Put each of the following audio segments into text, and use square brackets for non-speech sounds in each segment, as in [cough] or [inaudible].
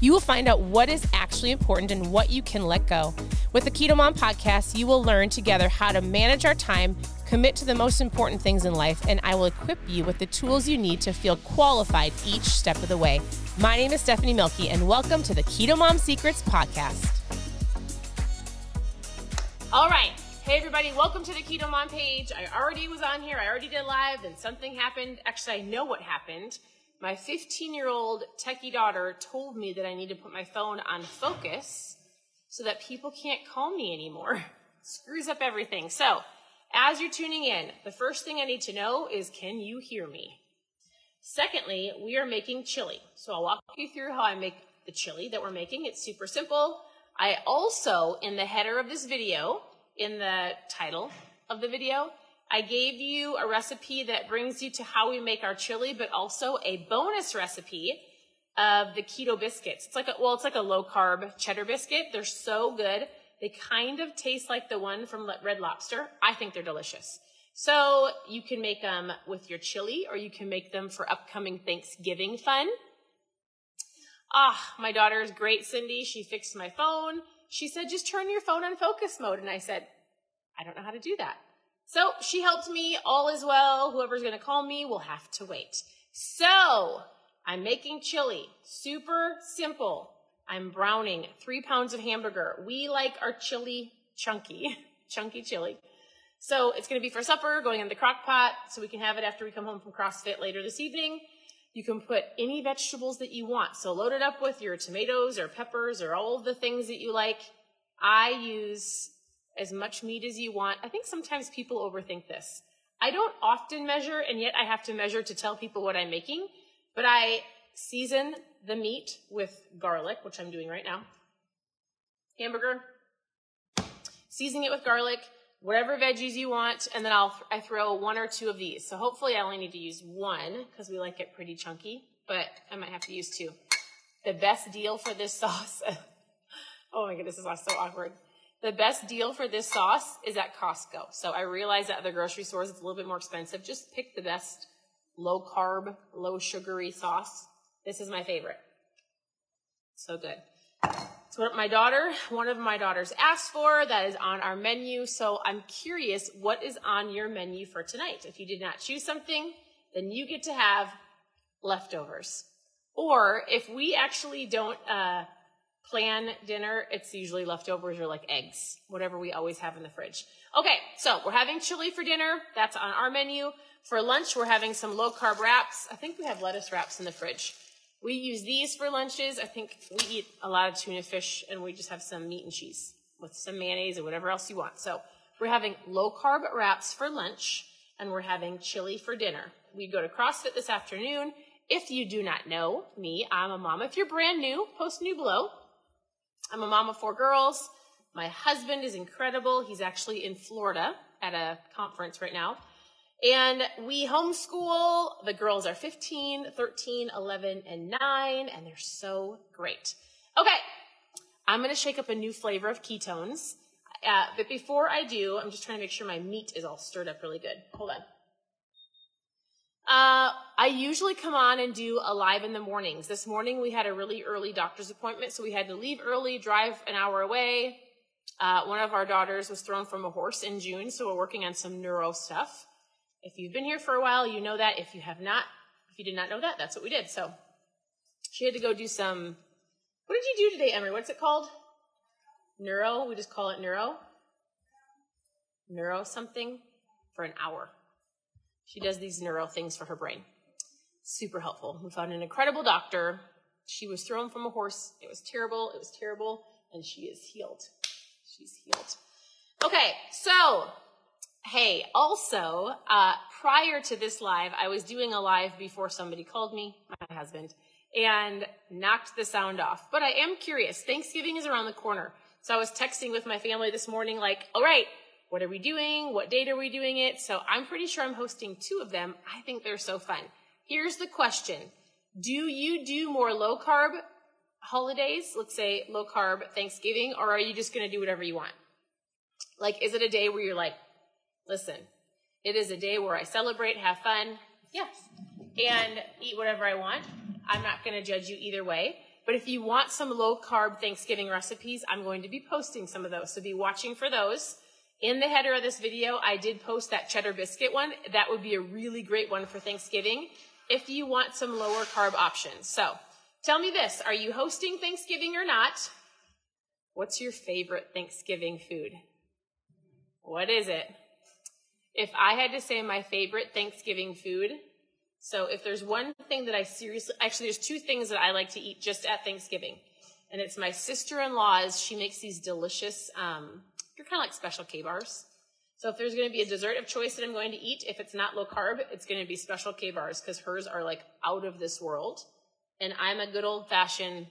you will find out what is actually important and what you can let go. With the Keto Mom podcast, you will learn together how to manage our time, commit to the most important things in life, and I will equip you with the tools you need to feel qualified each step of the way. My name is Stephanie Mielke, and welcome to the Keto Mom Secrets podcast. All right. Hey, everybody, welcome to the Keto Mom page. I already was on here, I already did live, and something happened. Actually, I know what happened my 15 year old techie daughter told me that I need to put my phone on focus so that people can't call me anymore. [laughs] Screws up everything. So, as you're tuning in, the first thing I need to know is can you hear me? Secondly, we are making chili. So, I'll walk you through how I make the chili that we're making. It's super simple. I also, in the header of this video, in the title of the video, I gave you a recipe that brings you to how we make our chili, but also a bonus recipe of the keto biscuits. It's like a, well, it's like a low carb cheddar biscuit. They're so good. They kind of taste like the one from Red Lobster. I think they're delicious. So you can make them with your chili or you can make them for upcoming Thanksgiving fun. Ah, my daughter is great, Cindy. She fixed my phone. She said, just turn your phone on focus mode. And I said, I don't know how to do that. So she helped me. All is well. Whoever's going to call me will have to wait. So I'm making chili. Super simple. I'm browning three pounds of hamburger. We like our chili chunky, [laughs] chunky chili. So it's going to be for supper, going in the crock pot so we can have it after we come home from CrossFit later this evening. You can put any vegetables that you want. So load it up with your tomatoes or peppers or all of the things that you like. I use as much meat as you want. I think sometimes people overthink this. I don't often measure, and yet I have to measure to tell people what I'm making, but I season the meat with garlic, which I'm doing right now. Hamburger, seasoning it with garlic, whatever veggies you want, and then I'll I throw one or two of these. So hopefully I only need to use one because we like it pretty chunky, but I might have to use two. The best deal for this [laughs] sauce. oh my goodness, this is so awkward. The best deal for this sauce is at Costco. So I realize at the grocery stores it's a little bit more expensive. Just pick the best low carb, low sugary sauce. This is my favorite. So good. It's what my daughter, one of my daughters asked for. That is on our menu. So I'm curious what is on your menu for tonight. If you did not choose something, then you get to have leftovers. Or if we actually don't, uh, plan dinner, it's usually leftovers or like eggs, whatever we always have in the fridge. Okay, so we're having chili for dinner. That's on our menu. For lunch, we're having some low carb wraps. I think we have lettuce wraps in the fridge. We use these for lunches. I think we eat a lot of tuna fish and we just have some meat and cheese with some mayonnaise or whatever else you want. So we're having low carb wraps for lunch and we're having chili for dinner. We go to CrossFit this afternoon. If you do not know me, I'm a mom. If you're brand new, post new below. I'm a mom of four girls. My husband is incredible. He's actually in Florida at a conference right now. And we homeschool. The girls are 15, 13, 11, and 9, and they're so great. Okay, I'm to shake up a new flavor of ketones. Uh, but before I do, I'm just trying to make sure my meat is all stirred up really good. Hold on. Uh, I usually come on and do a live in the mornings. This morning we had a really early doctor's appointment, so we had to leave early, drive an hour away. Uh, one of our daughters was thrown from a horse in June, so we're working on some neuro stuff. If you've been here for a while, you know that. If you have not, if you did not know that, that's what we did. So she had to go do some. What did you do today, Emery? What's it called? Neuro. We just call it neuro. Neuro something for an hour. She does these neuro things for her brain. Super helpful. We found an incredible doctor. She was thrown from a horse. It was terrible. It was terrible. And she is healed. She's healed. Okay, so hey, also, uh, prior to this live, I was doing a live before somebody called me, my husband, and knocked the sound off. But I am curious. Thanksgiving is around the corner. So I was texting with my family this morning, like, all right, what are we doing? What date are we doing it? So I'm pretty sure I'm hosting two of them. I think they're so fun. Here's the question. Do you do more low carb holidays? Let's say low carb Thanksgiving, or are you just going to do whatever you want? Like, is it a day where you're like, listen, it is a day where I celebrate, have fun, yes, and eat whatever I want. I'm not going to judge you either way. But if you want some low carb Thanksgiving recipes, I'm going to be posting some of those. So be watching for those. In the header of this video, I did post that cheddar biscuit one. That would be a really great one for Thanksgiving if you want some lower carb options. So tell me this, are you hosting Thanksgiving or not? What's your favorite Thanksgiving food? What is it? If I had to say my favorite Thanksgiving food, so if there's one thing that I seriously, actually there's two things that I like to eat just at Thanksgiving. And it's my sister-in-law's, she makes these delicious, um, they're kind of like special K bars. So if there's going to be a dessert of choice that I'm going to eat, if it's not low carb, it's going to be special K bars because hers are like out of this world. And I'm a good old fashioned,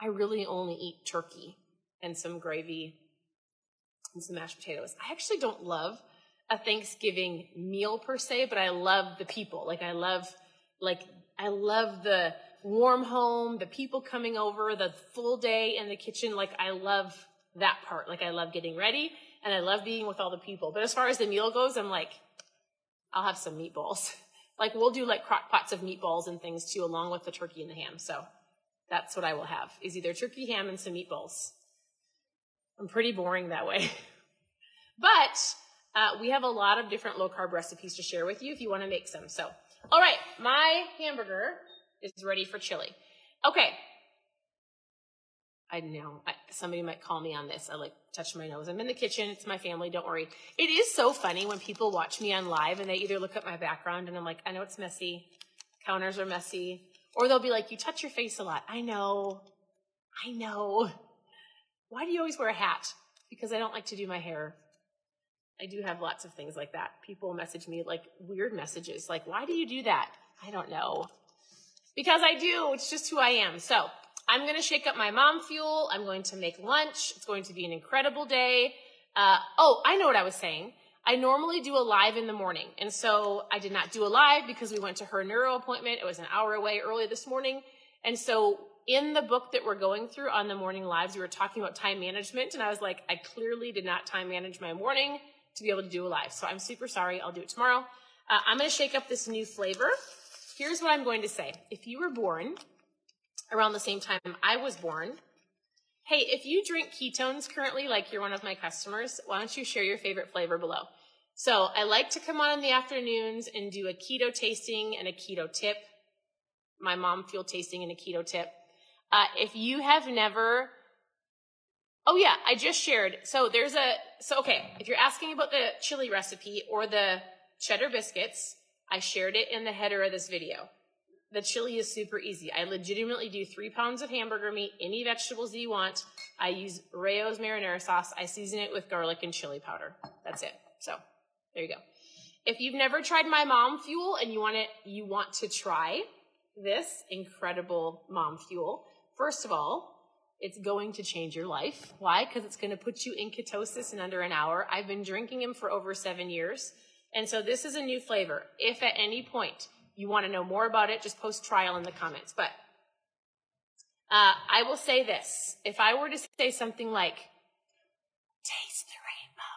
I really only eat turkey and some gravy and some mashed potatoes. I actually don't love a Thanksgiving meal per se, but I love the people. Like I love, like, I love the warm home, the people coming over, the full day in the kitchen. Like I love that part. Like I love getting ready and I love being with all the people. But as far as the meal goes, I'm like, I'll have some meatballs. [laughs] like we'll do like crock pots of meatballs and things too, along with the turkey and the ham. So that's what I will have is either turkey, ham, and some meatballs. I'm pretty boring that way. [laughs] but uh, we have a lot of different low carb recipes to share with you if you want to make some. So, all right, my hamburger is ready for chili. Okay, I know I, somebody might call me on this. I like touch my nose. I'm in the kitchen. It's my family. Don't worry. It is so funny when people watch me on live and they either look at my background and I'm like, I know it's messy. Counters are messy. Or they'll be like, you touch your face a lot. I know. I know. Why do you always wear a hat? Because I don't like to do my hair. I do have lots of things like that. People message me like weird messages, like, why do you do that? I don't know. Because I do. It's just who I am. So I'm going to shake up my mom fuel. I'm going to make lunch. It's going to be an incredible day. Uh, oh, I know what I was saying. I normally do a live in the morning. And so I did not do a live because we went to her neuro appointment. It was an hour away early this morning. And so in the book that we're going through on the morning lives, we were talking about time management. And I was like, I clearly did not time manage my morning to be able to do a live. So I'm super sorry. I'll do it tomorrow. Uh, I'm going to shake up this new flavor. Here's what I'm going to say. If you were born around the same time I was born. Hey, if you drink ketones currently, like you're one of my customers, why don't you share your favorite flavor below? So I like to come on in the afternoons and do a keto tasting and a keto tip. My mom fuel tasting and a keto tip. Uh, if you have never, oh yeah, I just shared. So there's a, so okay, if you're asking about the chili recipe or the cheddar biscuits, I shared it in the header of this video. The chili is super easy. I legitimately do three pounds of hamburger meat, any vegetables you want. I use Rao's marinara sauce. I season it with garlic and chili powder. That's it. So there you go. If you've never tried my mom fuel and you want it, you want to try this incredible mom fuel, first of all, it's going to change your life. Why? Because it's going to put you in ketosis in under an hour. I've been drinking them for over seven years. And so this is a new flavor. If at any point you want to know more about it, just post trial in the comments. But uh, I will say this. If I were to say something like, taste the rainbow,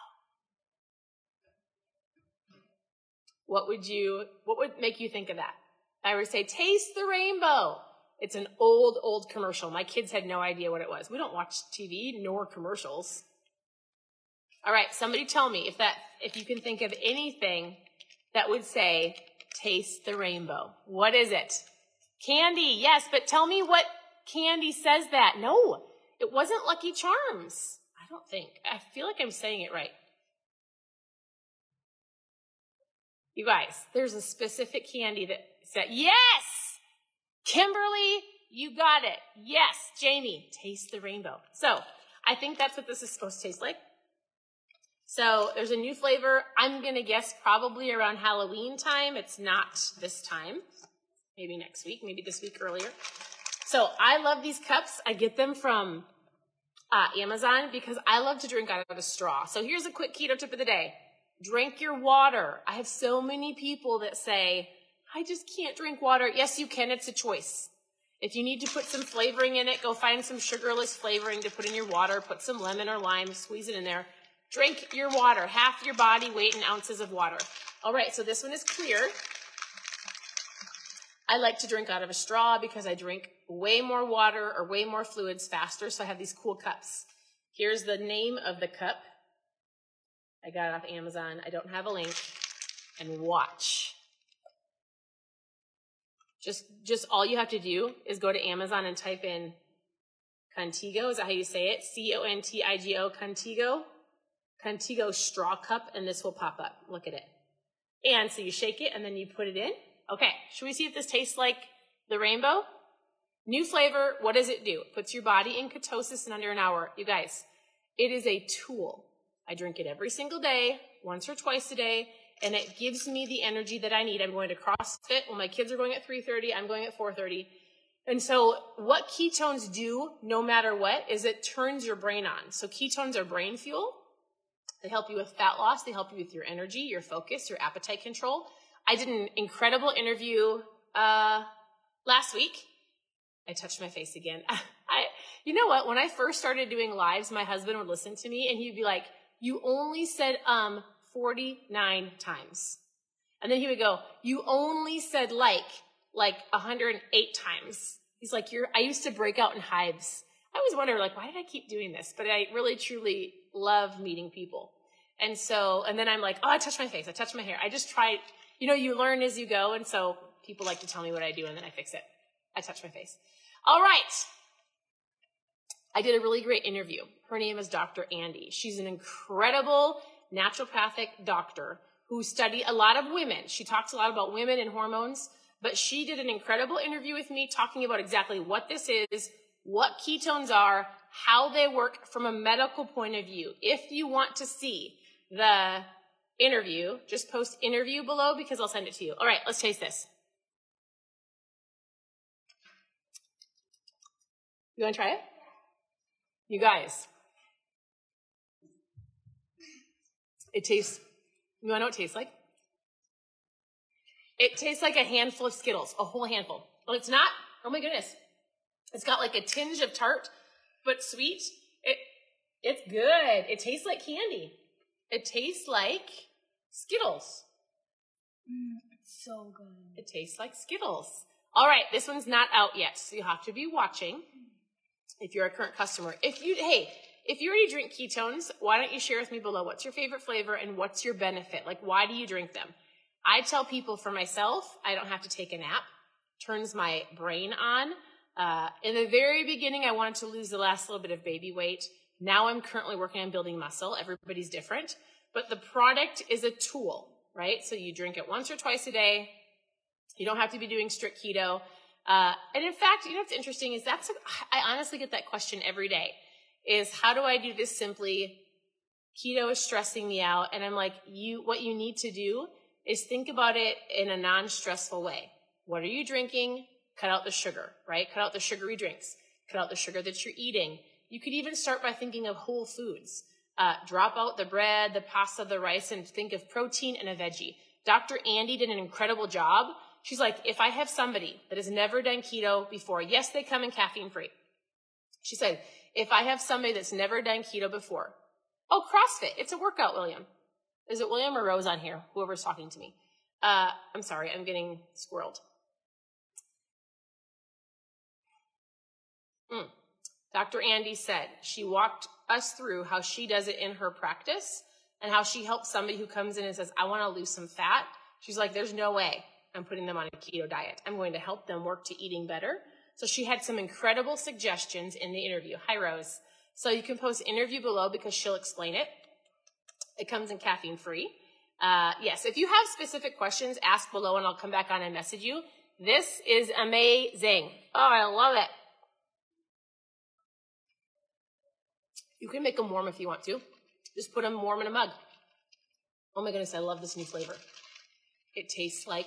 what would you, what would make you think of that? I would say, taste the rainbow. It's an old, old commercial. My kids had no idea what it was. We don't watch TV nor commercials. All right, somebody tell me if that, if you can think of anything that would say, taste the rainbow. What is it? Candy, yes, but tell me what candy says that. No, it wasn't Lucky Charms. I don't think. I feel like I'm saying it right. You guys, there's a specific candy that said, yes! Kimberly, you got it. Yes, Jamie, taste the rainbow. So I think that's what this is supposed to taste like. So there's a new flavor. I'm going to guess probably around Halloween time. It's not this time. Maybe next week, maybe this week earlier. So I love these cups. I get them from uh, Amazon because I love to drink out of a straw. So here's a quick keto tip of the day. Drink your water. I have so many people that say, I just can't drink water. Yes, you can. It's a choice. If you need to put some flavoring in it, go find some sugarless flavoring to put in your water. Put some lemon or lime, squeeze it in there. Drink your water, half your body weight in ounces of water. All right, so this one is clear. I like to drink out of a straw because I drink way more water or way more fluids faster, so I have these cool cups. Here's the name of the cup. I got it off Amazon. I don't have a link. And watch. Just, just all you have to do is go to Amazon and type in Contigo. Is that how you say it? C-O-N-T-I-G-O, Contigo. Contigo straw cup, and this will pop up. Look at it. And so you shake it and then you put it in. Okay, should we see if this tastes like the rainbow? New flavor, what does it do? It puts your body in ketosis in under an hour. You guys, it is a tool. I drink it every single day, once or twice a day, and it gives me the energy that I need. I'm going to CrossFit when my kids are going at 3:30, I'm going at 4:30. And so what ketones do, no matter what, is it turns your brain on. So ketones are brain fuel. They help you with fat loss. They help you with your energy, your focus, your appetite control. I did an incredible interview uh, last week. I touched my face again. [laughs] I, you know what? When I first started doing lives, my husband would listen to me and he'd be like, "You only said um 49 times," and then he would go, "You only said like like 108 times." He's like, "You're." I used to break out in hives. I always wonder, like, why did I keep doing this? But I really, truly love meeting people. And so, and then I'm like, oh, I touched my face. I touched my hair. I just try, you know, you learn as you go. And so people like to tell me what I do and then I fix it. I touch my face. All right. I did a really great interview. Her name is Dr. Andy. She's an incredible naturopathic doctor who studied a lot of women. She talks a lot about women and hormones, but she did an incredible interview with me talking about exactly what this is, what ketones are, how they work from a medical point of view. If you want to see the interview, just post interview below because I'll send it to you. All right, let's taste this. You want to try it? You guys. It tastes, you want to know what it tastes like? It tastes like a handful of Skittles, a whole handful. Well, it's not, oh my goodness. It's got like a tinge of tart, but sweet. It, it's good. It tastes like candy. It tastes like Skittles. Mm, it's so good. It tastes like Skittles. All right, this one's not out yet, so you have to be watching if you're a current customer. If you, hey, if you already drink ketones, why don't you share with me below what's your favorite flavor and what's your benefit? Like, why do you drink them? I tell people for myself, I don't have to take a nap. Turns my brain on. Uh, in the very beginning, I wanted to lose the last little bit of baby weight. Now I'm currently working on building muscle. Everybody's different, but the product is a tool, right? So you drink it once or twice a day. You don't have to be doing strict keto. Uh, and in fact, you know what's interesting is that's, a, I honestly get that question every day is how do I do this simply? Keto is stressing me out. And I'm like, you, what you need to do is think about it in a non-stressful way. What are you drinking? Cut out the sugar, right? Cut out the sugary drinks. Cut out the sugar that you're eating. You could even start by thinking of whole foods. Uh, drop out the bread, the pasta, the rice, and think of protein and a veggie. Dr. Andy did an incredible job. She's like, if I have somebody that has never done keto before, yes, they come in caffeine free. She said, if I have somebody that's never done keto before, oh, CrossFit, it's a workout, William. Is it William or Rose on here? Whoever's talking to me. Uh, I'm sorry, I'm getting squirreled. Mm. Dr. Andy said she walked us through how she does it in her practice and how she helps somebody who comes in and says, I want to lose some fat. She's like, there's no way I'm putting them on a keto diet. I'm going to help them work to eating better. So she had some incredible suggestions in the interview. Hi, Rose. So you can post interview below because she'll explain it. It comes in caffeine free. Uh, yes, if you have specific questions, ask below and I'll come back on and message you. This is amazing. Oh, I love it. You can make them warm if you want to. Just put them warm in a mug. Oh my goodness, I love this new flavor. It tastes like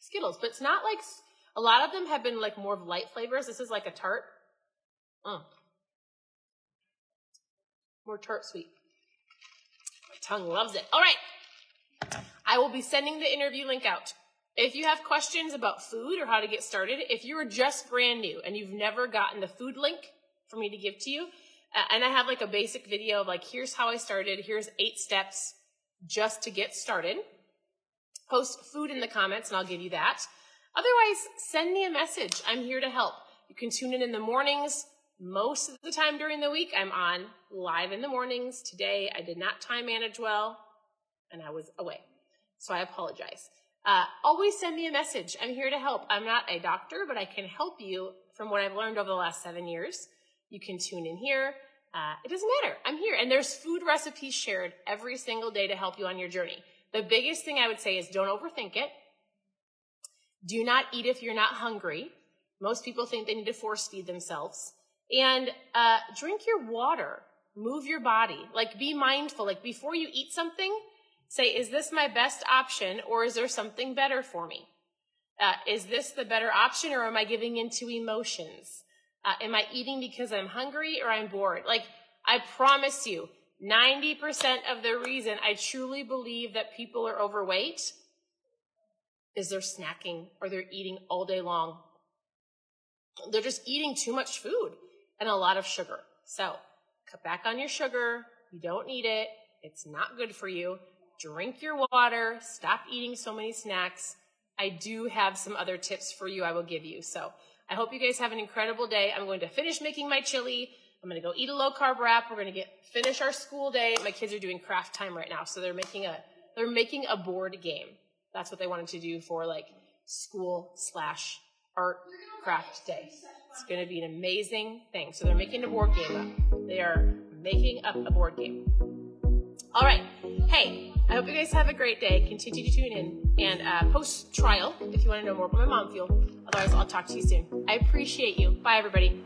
Skittles, but it's not like, a lot of them have been like more of light flavors. This is like a tart. Mm. More tart sweet. My tongue loves it. All right. I will be sending the interview link out. If you have questions about food or how to get started, if you're just brand new and you've never gotten the food link for me to give to you, and I have like a basic video of like, here's how I started, here's eight steps just to get started. Post food in the comments and I'll give you that. Otherwise, send me a message. I'm here to help. You can tune in in the mornings. Most of the time during the week, I'm on live in the mornings. Today, I did not time manage well and I was away. So I apologize. Uh, always send me a message. I'm here to help. I'm not a doctor, but I can help you from what I've learned over the last seven years. You can tune in here. Uh, it doesn't matter. I'm here. And there's food recipes shared every single day to help you on your journey. The biggest thing I would say is don't overthink it. Do not eat if you're not hungry. Most people think they need to force feed themselves. And uh, drink your water. Move your body. Like be mindful. Like before you eat something, say, is this my best option or is there something better for me? Uh, is this the better option or am I giving into emotions? Uh, am I eating because I'm hungry or I'm bored? Like, I promise you, 90% of the reason I truly believe that people are overweight is they're snacking or they're eating all day long. They're just eating too much food and a lot of sugar. So cut back on your sugar. You don't need it. It's not good for you. Drink your water. Stop eating so many snacks. I do have some other tips for you I will give you. So I hope you guys have an incredible day. I'm going to finish making my chili. I'm going to go eat a low carb wrap. We're going to get finish our school day. My kids are doing craft time right now, so they're making a they're making a board game. That's what they wanted to do for like school slash art craft day. It's going to be an amazing thing. So they're making a board game up. They are making up a board game. All right. Hey, I hope you guys have a great day. Continue to tune in and uh, post trial if you want to know more about my mom fuel. Otherwise, I'll talk to you soon. I appreciate you. Bye, everybody.